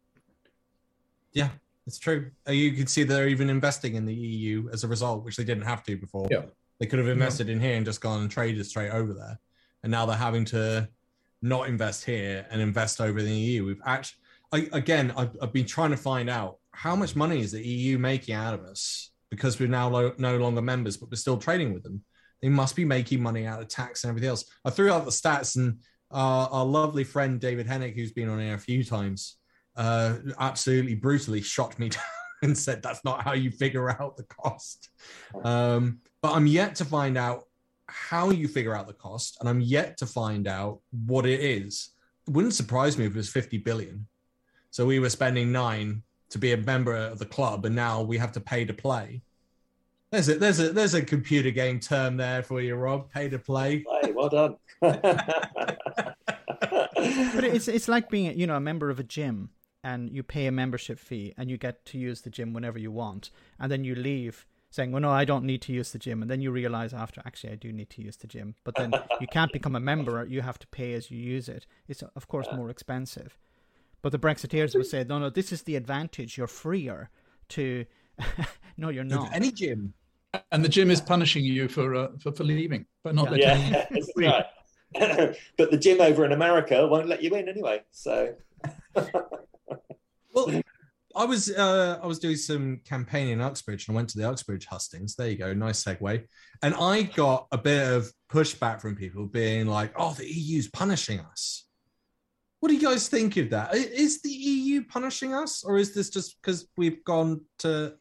Yeah, it's true. Uh, You can see they're even investing in the EU as a result, which they didn't have to before. Yeah. They could have invested in here and just gone and traded straight over there. And now they're having to not invest here and invest over in the EU. We've actually, I, again, I've, I've been trying to find out how much money is the EU making out of us because we're now lo- no longer members, but we're still trading with them. They must be making money out of tax and everything else. I threw out the stats, and uh, our lovely friend David Henig, who's been on here a few times, uh, absolutely brutally shot me down and said that's not how you figure out the cost. Um, but I'm yet to find out how you figure out the cost, and I'm yet to find out what it is. It wouldn't surprise me if it was 50 billion. So we were spending nine to be a member of the club, and now we have to pay to play. There's a there's a there's a computer game term there for you, Rob. Pay to play. Hey, well done. But it's it's like being you know a member of a gym and you pay a membership fee and you get to use the gym whenever you want and then you leave saying well no I don't need to use the gym and then you realize after actually I do need to use the gym but then you can't become a member you have to pay as you use it it's of course more expensive but the Brexiteers will say no no this is the advantage you're freer to no you're not any gym And the gym is punishing you for uh, for, for leaving, but not letting you yeah, that's right. but the gym over in America won't let you in anyway. So Well, I was uh, I was doing some campaigning in Uxbridge and I went to the Uxbridge hustings. There you go, nice segue. And I got a bit of pushback from people being like, "Oh, the EU's punishing us." What do you guys think of that? Is the EU punishing us, or is this just because we've gone to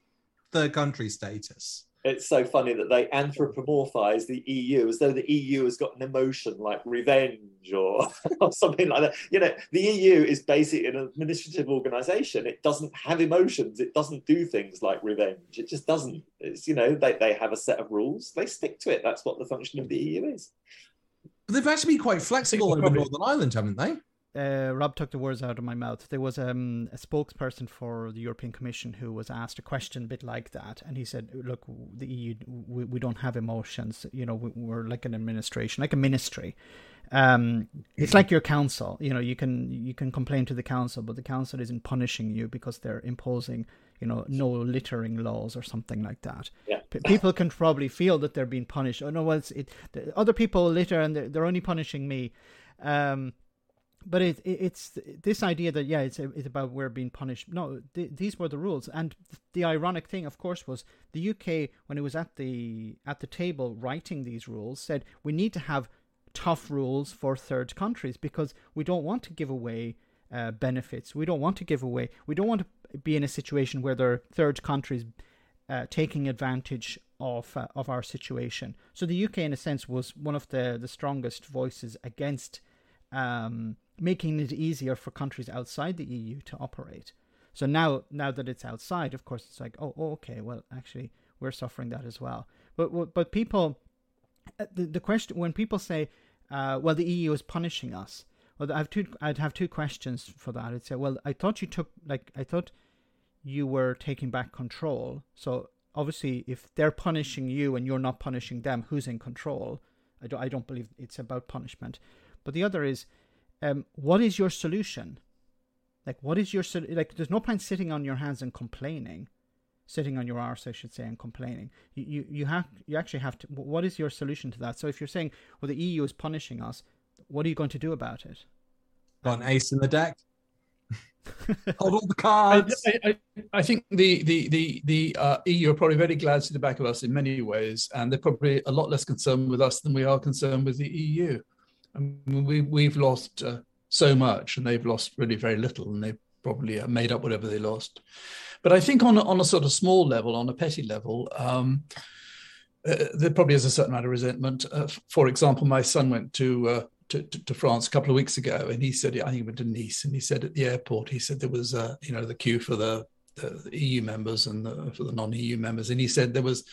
third country status? It's so funny that they anthropomorphize the EU as though the EU has got an emotion like revenge or, or something like that. You know, the EU is basically an administrative organization. It doesn't have emotions. It doesn't do things like revenge. It just doesn't. It's, you know, they, they have a set of rules. They stick to it. That's what the function of the EU is. But they've actually been quite flexible over Northern Ireland, haven't they? Uh, Rob took the words out of my mouth. There was um, a spokesperson for the European Commission who was asked a question a bit like that, and he said, "Look, the EU, we, we don't have emotions. You know, we, we're like an administration, like a ministry. Um, it's like your council. You know, you can you can complain to the council, but the council isn't punishing you because they're imposing, you know, no littering laws or something like that. Yeah. P- people can probably feel that they're being punished. Oh no, well, it's, it the other people litter and they're, they're only punishing me. Um, but it, it, it's this idea that yeah it's it's about we're being punished. No th- these were the rules. And the ironic thing of course was the UK when it was at the at the table writing these rules said we need to have tough rules for third countries because we don't want to give away uh, benefits. We don't want to give away we don't want to be in a situation where there are third countries uh, taking advantage of uh, of our situation. So the UK in a sense was one of the the strongest voices against um, making it easier for countries outside the EU to operate. So now, now that it's outside, of course, it's like, oh, oh okay, well, actually, we're suffering that as well. But but people, uh, the the question when people say, uh, well, the EU is punishing us. Well, I have two. I'd have two questions for that. I'd say, well, I thought you took like I thought you were taking back control. So obviously, if they're punishing you and you're not punishing them, who's in control? I don't. I don't believe it's about punishment. But the other is, um, what is your solution? Like, what is your sol- like? There's no point sitting on your hands and complaining, sitting on your arse, I should say, and complaining. You you, you have you actually have to. What is your solution to that? So if you're saying, well, the EU is punishing us, what are you going to do about it? Got an ace in the deck. Hold all the cards. I, I, I think the the the the uh, EU are probably very glad to see the back of us in many ways, and they're probably a lot less concerned with us than we are concerned with the EU. I mean, we we've lost uh, so much, and they've lost really very little, and they probably uh, made up whatever they lost. But I think on on a sort of small level, on a petty level, um, uh, there probably is a certain amount of resentment. Uh, for example, my son went to, uh, to, to to France a couple of weeks ago, and he said, I think he went to Nice, and he said at the airport, he said there was, uh, you know, the queue for the, the, the EU members and the, for the non-EU members, and he said there was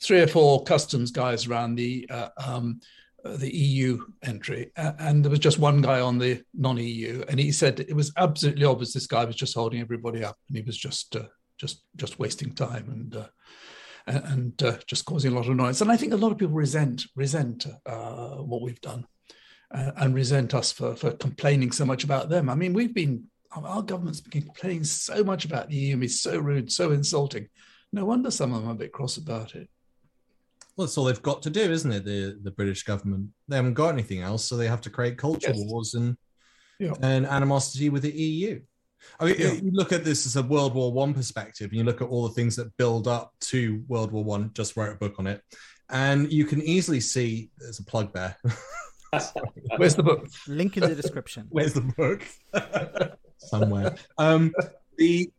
three or four customs guys around the uh, um, uh, the EU entry, and there was just one guy on the non-EU, and he said it was absolutely obvious this guy was just holding everybody up, and he was just uh, just just wasting time and uh, and, uh, just causing a lot of noise. And I think a lot of people resent resent what we've done, and resent us for for complaining so much about them. I mean, we've been our government's been complaining so much about the EU, and so rude, so insulting. No wonder some of them are a bit cross about it. Well, that's all they've got to do, isn't it? The the British government they haven't got anything else, so they have to create culture Yes. wars and Yeah. and animosity with the EU. I mean, Yeah. you look at this as a World War One perspective, and you look at all the things that build up to World War One. Just wrote a book on it, and you can easily see there's a plug there. Where's the book? Link in the description. Where's the book? Somewhere. Um, the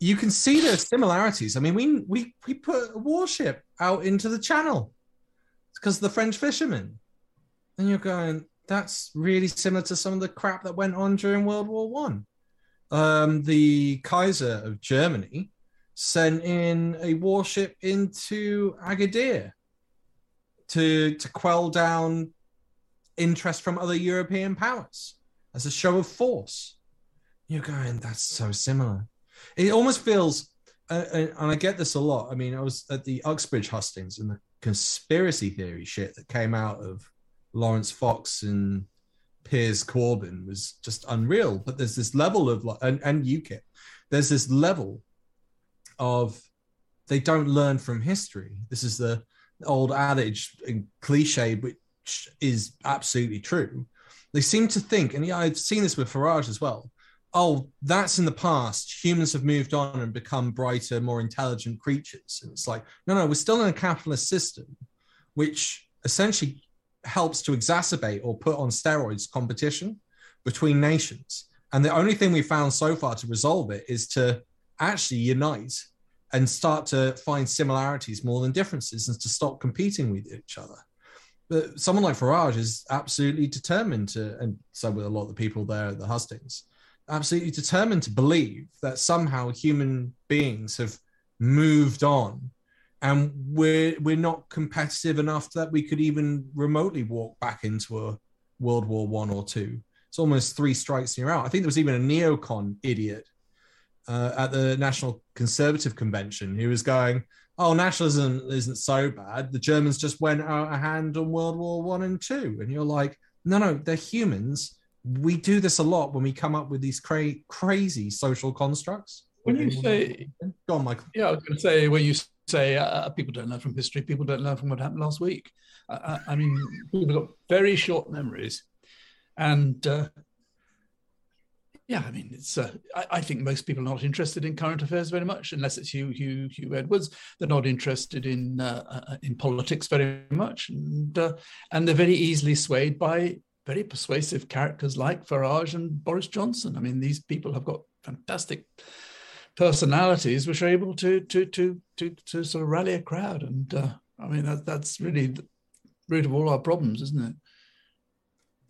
you can see the similarities. I mean, we we we put a warship out into the channel because the French fishermen, and you're going, that's really similar to some of the crap that went on during World War One. Um, the Kaiser of Germany sent in a warship into Agadir to to quell down interest from other European powers as a show of force. You're going, that's so similar. It almost feels, uh, uh, and I get this a lot. I mean, I was at the Uxbridge hustings and the conspiracy theory shit that came out of Laurence Fox and Piers Corbyn was just unreal. But there's this level of, and, and UKIP, there's this level of they don't learn from history. This is the old adage and cliche, which is absolutely true. They seem to think, and yeah, I've seen this with Farage as well. Oh, that's in the past. Humans have moved on and become brighter, more intelligent creatures. And it's like, no, no, we're still in a capitalist system, which essentially helps to exacerbate or put on steroids competition between nations. And the only thing we found so far to resolve it is to actually unite and start to find similarities more than differences and to stop competing with each other. But someone like Farage is absolutely determined to, and so with a lot of the people there at the hustings, absolutely determined to believe that somehow human beings have moved on and we're we're not competitive enough that we could even remotely walk back into a World War One or two. It's almost three strikes and you're out. I think there was even a neocon idiot uh, at the National Conservative Convention who was going, "Oh, nationalism isn't so bad. The Germans just went out a hand on World War One and two. And you're like, "No, no, they're humans. We do this a lot when we come up with these cra- crazy social constructs." When you say, go on, Michael. Yeah, I was going to say when you say uh, people don't learn from history, people don't learn from what happened last week. Uh, I mean, people got very short memories, and uh, yeah, I mean, it's. Uh, I, I, think most people are not interested in current affairs very much, unless it's Huw Huw Huw Edwards. They're not interested in uh, uh, in politics very much, and and they're very easily swayed by very persuasive characters like Farage and Boris Johnson. I mean, these people have got fantastic personalities which are able to to to to, to sort of rally a crowd. And uh, I mean that that's really the root of all our problems, isn't it?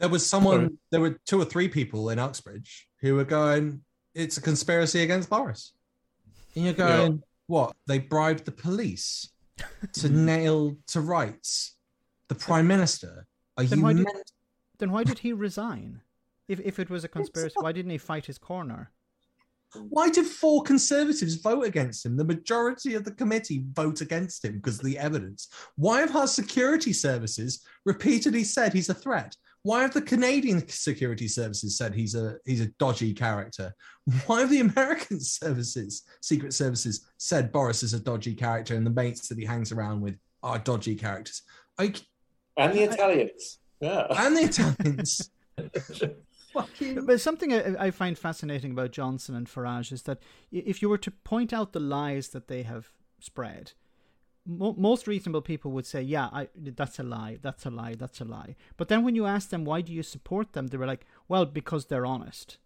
There was someone. Sorry. There were two or three people in Uxbridge who were going, "It's a conspiracy against Boris," and you're going, yeah. "What? They bribed the police to nail to rights the prime minister? Are then you meant?" Did, then why did he resign? If if it was a conspiracy, why didn't he fight his corner? Why did four conservatives vote against him? The majority of the committee vote against him because of the evidence. Why have our security services repeatedly said he's a threat? Why have the Canadian security services said he's a he's a dodgy character? Why have the American services, secret services, said Boris is a dodgy character and the mates that he hangs around with are dodgy characters? I, and the Italians, yeah, and the Italians. But something I, I, find fascinating about Johnson and Farage is that if you were to point out the lies that they have spread, mo- most reasonable people would say, "Yeah, I, that's a lie. That's a lie. That's a lie." But then when you ask them why do you support them, they were like, "Well, because they're honest."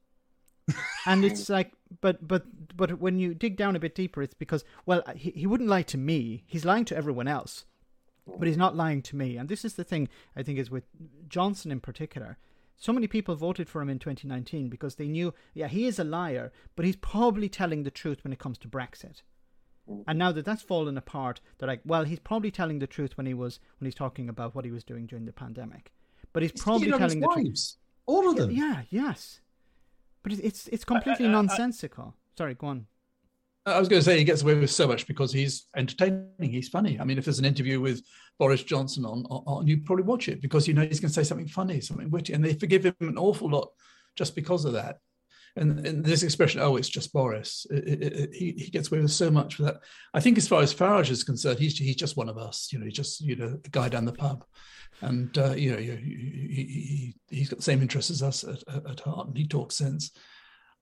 and it's like, but but but when you dig down a bit deeper, it's because well, he, he wouldn't lie to me. He's lying to everyone else, but he's not lying to me. And this is the thing I think is with Johnson in particular so many people voted for him in 2019 because they knew, yeah, he is a liar, but he's probably telling the truth when it comes to Brexit. And now that that's fallen apart, they're like, well, he's probably telling the truth when he was when he's talking about what he was doing during the pandemic, but he's, He's probably cheated his telling the truth. All of them. Yeah, yes, but it, it's it's completely nonsensical. Sorry, go on. I was going to say he gets away with so much because he's entertaining. He's funny. I mean, if there's an interview with Boris Johnson on, on you probably watch it because you know he's going to say something funny, something witty, and they forgive him an awful lot just because of that. And, and this expression, "Oh, it's just Boris," it, it, it, he he gets away with so much for that. I think, as far as Farage is concerned, he's he's just one of us. You know, he's just you know the guy down the pub, and uh, you know he, he, has got the same interests as us at, at heart, and he talks sense.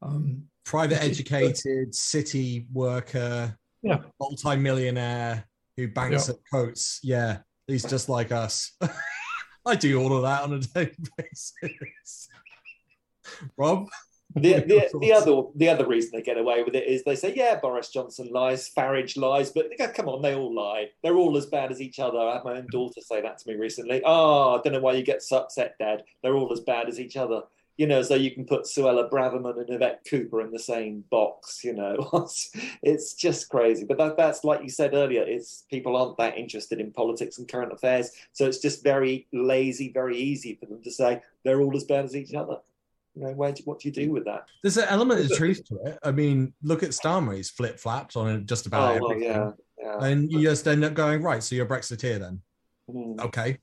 Um, Private educated city worker, yeah, multi-millionaire who banks Yeah. at coats. Yeah, he's just like us. I do all of that on a daily basis. Rob, the, the, the other the other reason they get away with it is they say, yeah, Boris Johnson lies, Farage lies, but go, come on, they all lie. They're all as bad as each other. I had my own daughter say that to me recently. Oh, I don't know why you get so upset, Dad. They're all as bad as each other. You know, so you can put Suella Braverman and Yvette Cooper in the same box. You know, it's just crazy. But that, that's like you said earlier. It's people aren't that interested in politics and current affairs, so it's just very lazy, very easy for them to say they're all as bad as each other. You know, where do, what do you do with that? there's an element of truth to it. I mean, look at Starmer; he's flip flopped on just about Oh, well, everything, yeah, yeah. and you just end up going right. So you're a Brexiteer then? Mm. Okay,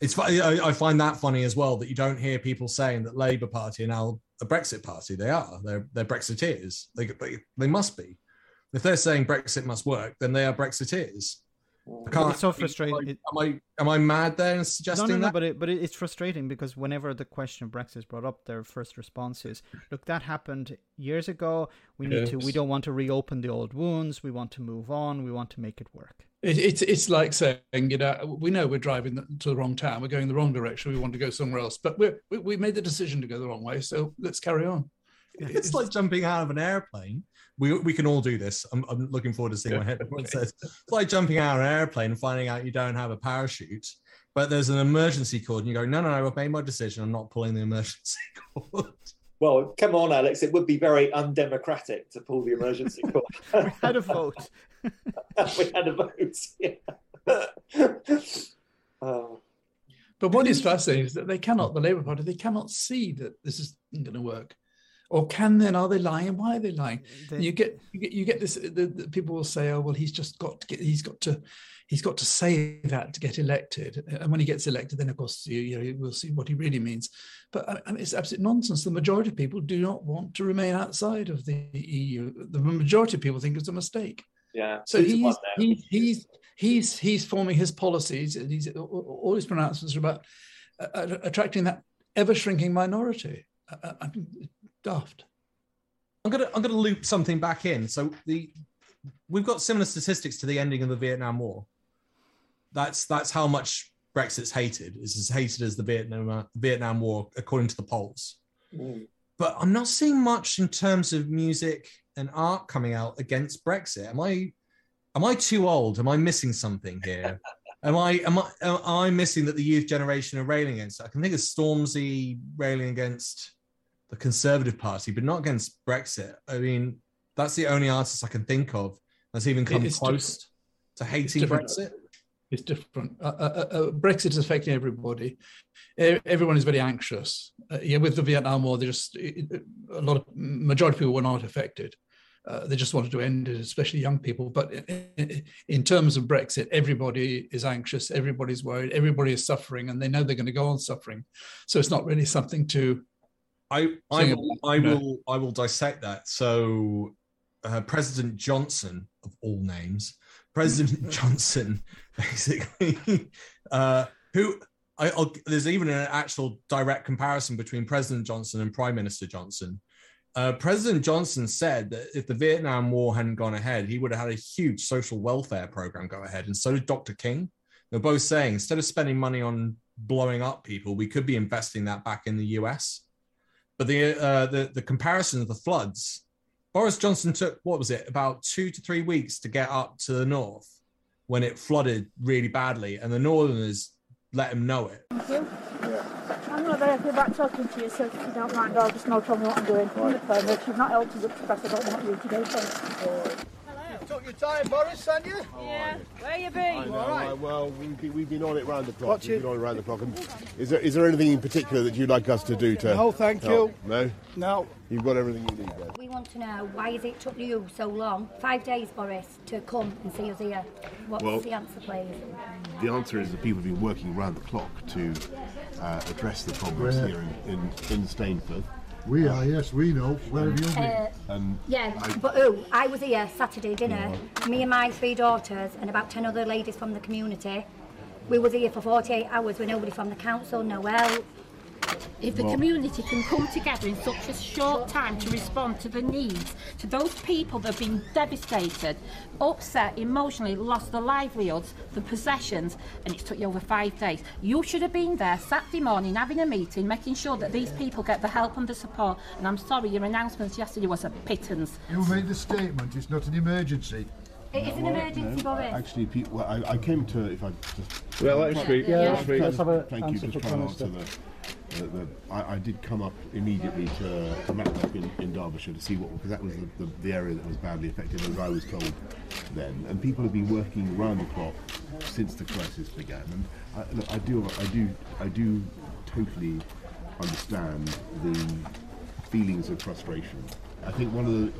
it's. I, I find that funny as well that you don't hear people saying that Labour Party are now a Brexit party. They are. They're they're Brexiteers. They they, they must be. If they're saying Brexit must work, then they are Brexiteers. I can't. It's so frustrating. Am I am I mad there in suggesting no, no, that? but it, but it, it's frustrating because whenever the question of Brexit is brought up, their first response is, "Look, that happened years ago. We need to. We don't want to reopen the old wounds. We want to move on. We want to make it work." It, it's it's like saying, you know, we know we're driving to the wrong town. We're going the wrong direction. We want to go somewhere else, but we're, we we made the decision to go the wrong way. So let's carry on. It's like jumping out of an airplane. We, we can all do this. I'm, I'm looking forward to seeing what everyone says. It's like jumping out of an airplane and finding out you don't have a parachute, but there's an emergency cord, and you go, no, no, no, I've made my decision. I'm not pulling the emergency cord. Well, come on, Alex. It would be very undemocratic to pull the emergency cord. we had a vote. we had a vote. Yeah. Oh. But what is fascinating is that they cannot, the Labour Party, they cannot see that this isn't going to work. Or can then? Are they lying? Why are they lying? They- you get you get you get this. The, the people will say, "Oh well, he's just got to get. He's got to, he's got to say that to get elected." And when he gets elected, then of course you, you know we'll see what he really means. But I, I mean, it's absolute nonsense. The majority of people do not want to remain outside of the EU. The majority of people think it's a mistake. Yeah. So he's, he's he's he's he's forming his policies. And he's all his pronouncements are about uh, attracting that ever shrinking minority. I, I, I mean, daft. I'm gonna I'm gonna loop something back in. So the we've got similar statistics to the ending of the Vietnam War. That's that's how much Brexit's hated. It's as hated as the Vietnam Vietnam War according to the polls. Mm. But I'm not seeing much in terms of music and art coming out against Brexit. Am I am I too old? Am I missing something here? Am I am I am I missing that the youth generation are railing against? I can think of Stormzy railing against the Conservative Party, but not against Brexit. I mean, that's the only artist I can think of that's even come It's close to hating different. Brexit. It's different. Uh, uh, uh, Brexit is affecting everybody. Everyone is very anxious. Uh, yeah, with the Vietnam War, they just it- a lot of majority of people were not affected. Uh, they just wanted to end it, especially young people. But in terms of Brexit, everybody is anxious. Everybody's worried. Everybody is suffering, and they know they're going to go on suffering. So it's not really something to. I I will I know. will I will dissect that. So uh, President Johnson of all names, President Johnson, basically, uh, who I, I'll, there's even an actual direct comparison between President Johnson and Prime Minister Johnson. Uh, President Johnson said that if the Vietnam War hadn't gone ahead, he would have had a huge social welfare program go ahead, and so did Dr. King. They're both saying instead of spending money on blowing up people, we could be investing that back in the US. But the uh, the the comparison of the floods, Boris Johnson took what was it about two to three weeks to get up to the north when it flooded really badly, and the Northerners let him know it. Thank you. I'm not very happy about talking to you, so if you don't mind, I'll just know tell me what I'm doing. I'm the permit. You've not helped us express I don't want you to do things. Took your time, Boris, haven't you? Yeah. Where you I been? know, I- well, we've been, we've been on it round the clock. What's we've your- been on it round the clock. And Is there, is there anything in particular that you'd like us to do to No, thank help? you. No? No. You've got everything you need then? We want to know why has it took you so long, five days, Boris, to come and see us here? What's Well- the answer, please? The answer is that people have been working round the clock to uh, address the problems Where? here in, in, in Stainforth. We are, yes, we know. Where have you been? Uh, And yeah, I- but oh, I was here Saturday dinner. Me and my three daughters and about ten other ladies from the community. We was here for 48 hours with nobody from the council, no help. If the What? community can come together in such a short time to respond to the needs, to those people that have been devastated, upset, emotionally, lost their livelihoods, their possessions, and it's took you over five days. You should have been there Saturday morning having a meeting, making sure that these people get the help and the support. And I'm sorry, your announcements yesterday was a pittance. You made the statement, it's not an emergency. It is an emergency, No, Boris. Actually, people, well, I, I came to, if I just... Yeah, let him speak. Yeah, let him speak. Let's have a Thank you, just for trying to answer the... the, the I, I did come up immediately to, to Matlock in, in Derbyshire to see what, because that was the, the, area that was badly affected, as I was told then. And people have been working round the clock since the crisis began. And I, look, I do, I do, I do totally understand the feelings of frustration. I think one of the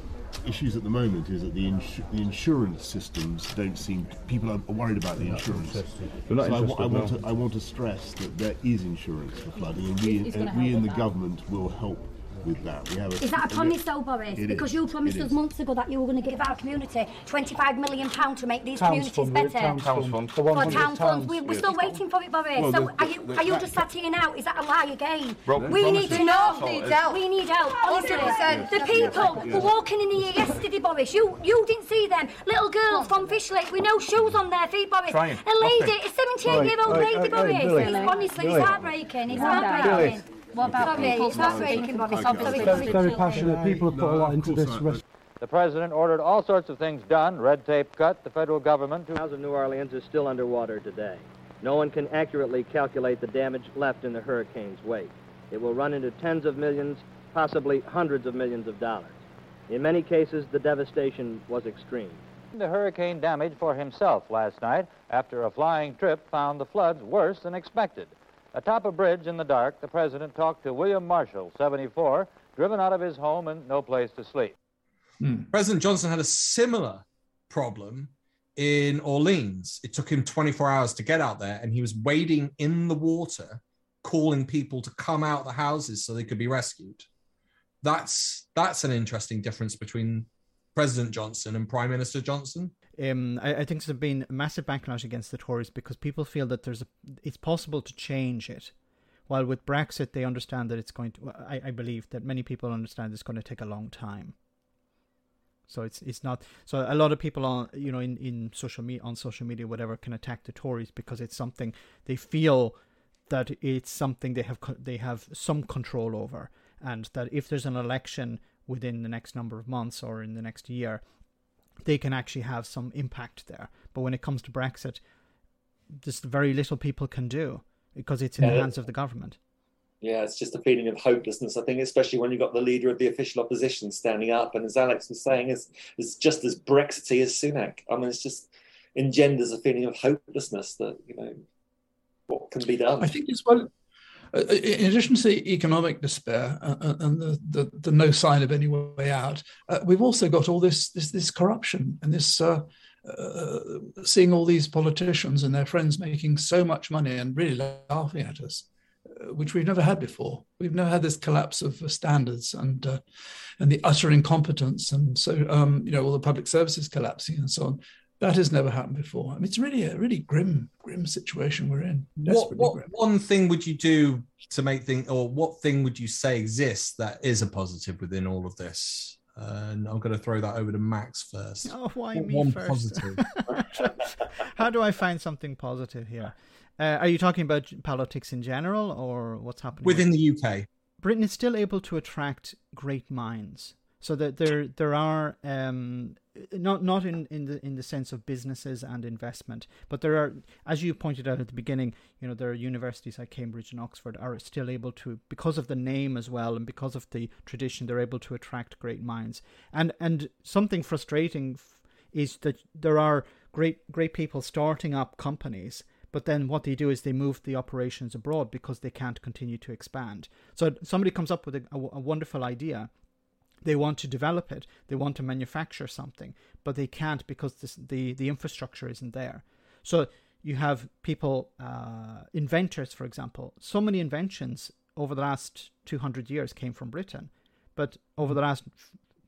issues at the moment is that the, insu- the insurance systems don't seem. People are worried about the insurance. They're so I, wa- I interested, want to, I want to stress that there is insurance for flooding, and we, uh, He's and we in the government will help with that. We have a, Is that a promise though, Boris? It because is. you promised It us is. months ago that you were going to give our community £25 million to make these Towns communities fund, better. Towns Towns fund. The For 100 town funds. We, we're Yeah. still waiting for it, Boris. Well, so the- are you, the- are you that- just sat here now? Is that a lie again? Broken we need to know. We need help. We need help. Honestly, the people Yeah. were walking in the air yesterday, Boris. You you didn't see them. Little girls from Fishlake with no shoes on their feet, Boris. Trying. A lady, a 78 year old lady, hey, hey, Boris. Billy. It's, honestly, Billy. it's heartbreaking. It's heartbreaking. What about Sorry, people's it's heartbreaking, Boris. Okay. Obviously, Very, very passionate. People have put a lot into this. res- The president ordered all sorts of things done, red tape cut, the federal government to... The house of New Orleans is still underwater today. No one can accurately calculate the damage left in the hurricane's wake. It will run into tens of millions, possibly hundreds of millions of dollars. In many cases, the devastation was extreme. The hurricane damage for himself last night after a flying trip found the floods worse than expected. Atop a bridge in the dark, the president talked to William Marshall, 74, driven out of his home and no place to sleep. Hmm. President Johnson had a similar problem in Orleans. It took him 24 hours to get out there, and he was wading in the water, calling people to come out of the houses so they could be rescued. That's that's an interesting difference between President Johnson and Prime Minister Johnson. Um, I, I think there's been a massive backlash against the Tories because people feel that there's a, it's possible to change it. While with Brexit, they understand that it's going to. I, I believe that many people understand it's going to take a long time. So it's it's not. So a lot of people on you know in, in social media on social media whatever can attack the Tories because it's something they feel that it's something they have they have some control over, and that if there's an election within the next number of months or in the next year, they can actually have some impact there. But when it comes to Brexit, there's very little people can do because it's in the hands of the government. Yeah, it's just a feeling of hopelessness. I think, especially when you've got the leader of the official opposition standing up, and as Alex was saying, is is just as Brexity as Sunak. I mean, it's just engenders a feeling of hopelessness that you know what can be done. I think as well, in addition to the economic despair uh, uh, and the, the, the no sign of any way out, uh, we've also got all this this, this corruption and this uh, uh, seeing all these politicians and their friends making so much money and really laughing at us, uh, which we've never had before. We've never had this collapse of standards and and the utter incompetence and so um, you know all the public services collapsing and so on. That has never happened before. I mean, it's really a really grim, grim situation we're in. What, what grim. one thing would you do to make things, or what thing would you say exists that is a positive within all of this? And I'm going to throw that over to Max first. Oh, why What me one first? positive? How do I find something positive here? Uh, are you talking about politics in general, or what's happening Within the UK. Britain is still able to attract great minds. So that there there are um, not not in, in the in the sense of businesses and investment, but there are, as you pointed out at the beginning, you know, there are universities like Cambridge and Oxford are still able to, because of the name as well and because of the tradition, they're able to attract great minds. And and something frustrating is that there are great great people starting up companies but then what they do is they move the operations abroad because they can't continue to expand so somebody comes up with a, a, a wonderful idea they want to develop it. They want to manufacture something but they can't because this, the the infrastructure isn't there. So you have people uh, inventors for example. So many inventions over the last 200 years came from britain but over the last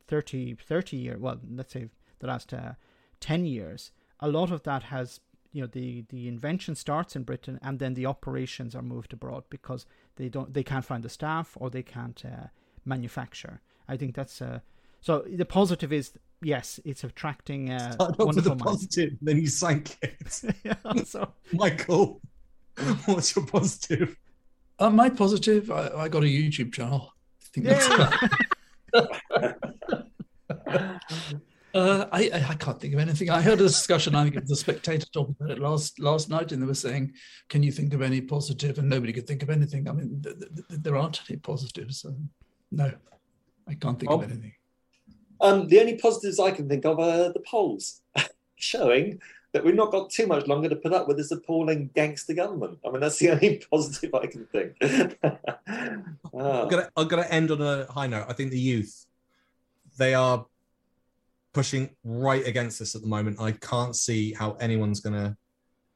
30 30 years well let's say the last uh, 10 years a lot of that has you know the the invention starts in britain and then the operations are moved abroad because they don't they can't find the staff or they can't uh, manufacture i think that's uh so the positive is yes it's attracting uh Start off with the positive, then you sank it. yeah, so Michael, what's your positive? Uh, my positive, I, I got a YouTube channel. I think that's Uh, I, I I can't think of anything. I heard a discussion. I think it was the Spectator talking about it last last night, and they were saying, "Can you think of any positive?" And nobody could think of anything. I mean, th- th- th- there aren't any positives. Um, no, I can't think of anything. Um, the only positives I can think of are the polls showing that we've not got too much longer to put up with this appalling gangster government. I mean, that's the only positive I can think. Ah. I'm gonna I'm gonna end on a high note. I think the youth, they are pushing right against this at the moment. I can't see how anyone's gonna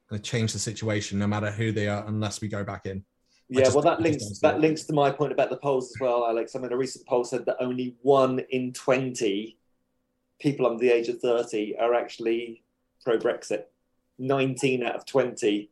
gonna change the situation, no matter who they are, unless we go back in. Yeah, just- well, that links that links to my point about the polls as well, Alex. I mean, a recent poll said that only one in twenty people under the age of thirty are actually pro Brexit. Nineteen out of twenty.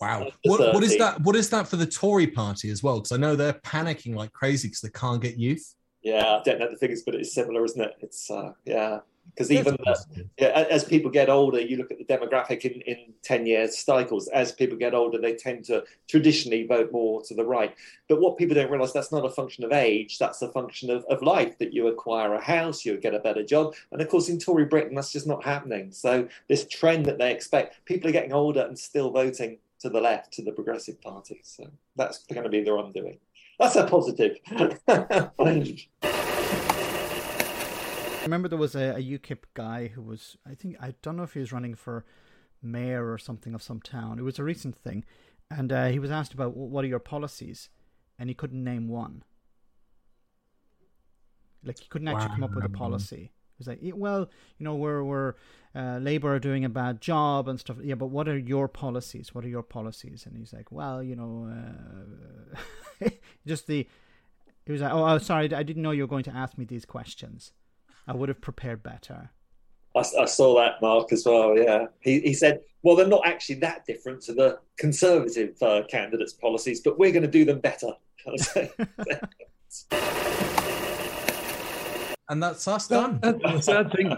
Wow. What, what is that? What is that for the Tory party as well? Because I know they're panicking like crazy because they can't get youth. Yeah, I don't know the figures, but it's similar, isn't it? It's uh, yeah, because even the, yeah, as people get older, you look at the demographic in, in ten years cycles. As people get older, they tend to traditionally vote more to the right. But what people don't realise that's not a function of age; that's a function of, of life. That you acquire a house, you get a better job, and of course, in Tory Britain, that's just not happening. So this trend that they expect, people are getting older and still voting to the left, to the Progressive Party. So that's going to be their undoing. That's a positive. I remember there was a, a UKIP guy who was, I think, I don't know if he was running for mayor or something of some town. It was a recent thing. And uh, he was asked about what are your policies, and he couldn't name one. Like he couldn't actually come up with a policy. He was like, well, you know, we're we're uh, Labour are doing a bad job and stuff. Yeah, but what are your policies? What are your policies? And he's like, well, you know, uh, just the. He was like, oh, oh, sorry, I didn't know you were going to ask me these questions. I would have prepared better. I, I saw that, Mark, as well. Yeah, he, he said, "Well, they're not actually that different to the Conservative uh, candidates' policies, but we're going to do them better." And that's us Well, done. that- the sad thing,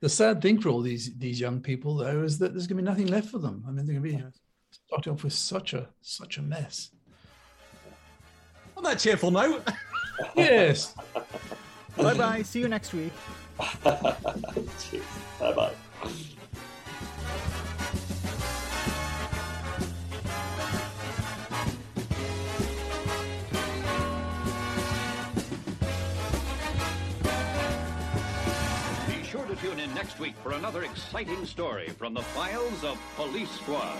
the sad thing for all these these young people, though, is that there's going to be nothing left for them. I mean, they're going to be starting off with such a such a mess. On that cheerful note. Yes. bye bye. See you next week. bye bye. Be sure to tune in next week for another exciting story from the files of Police Squad.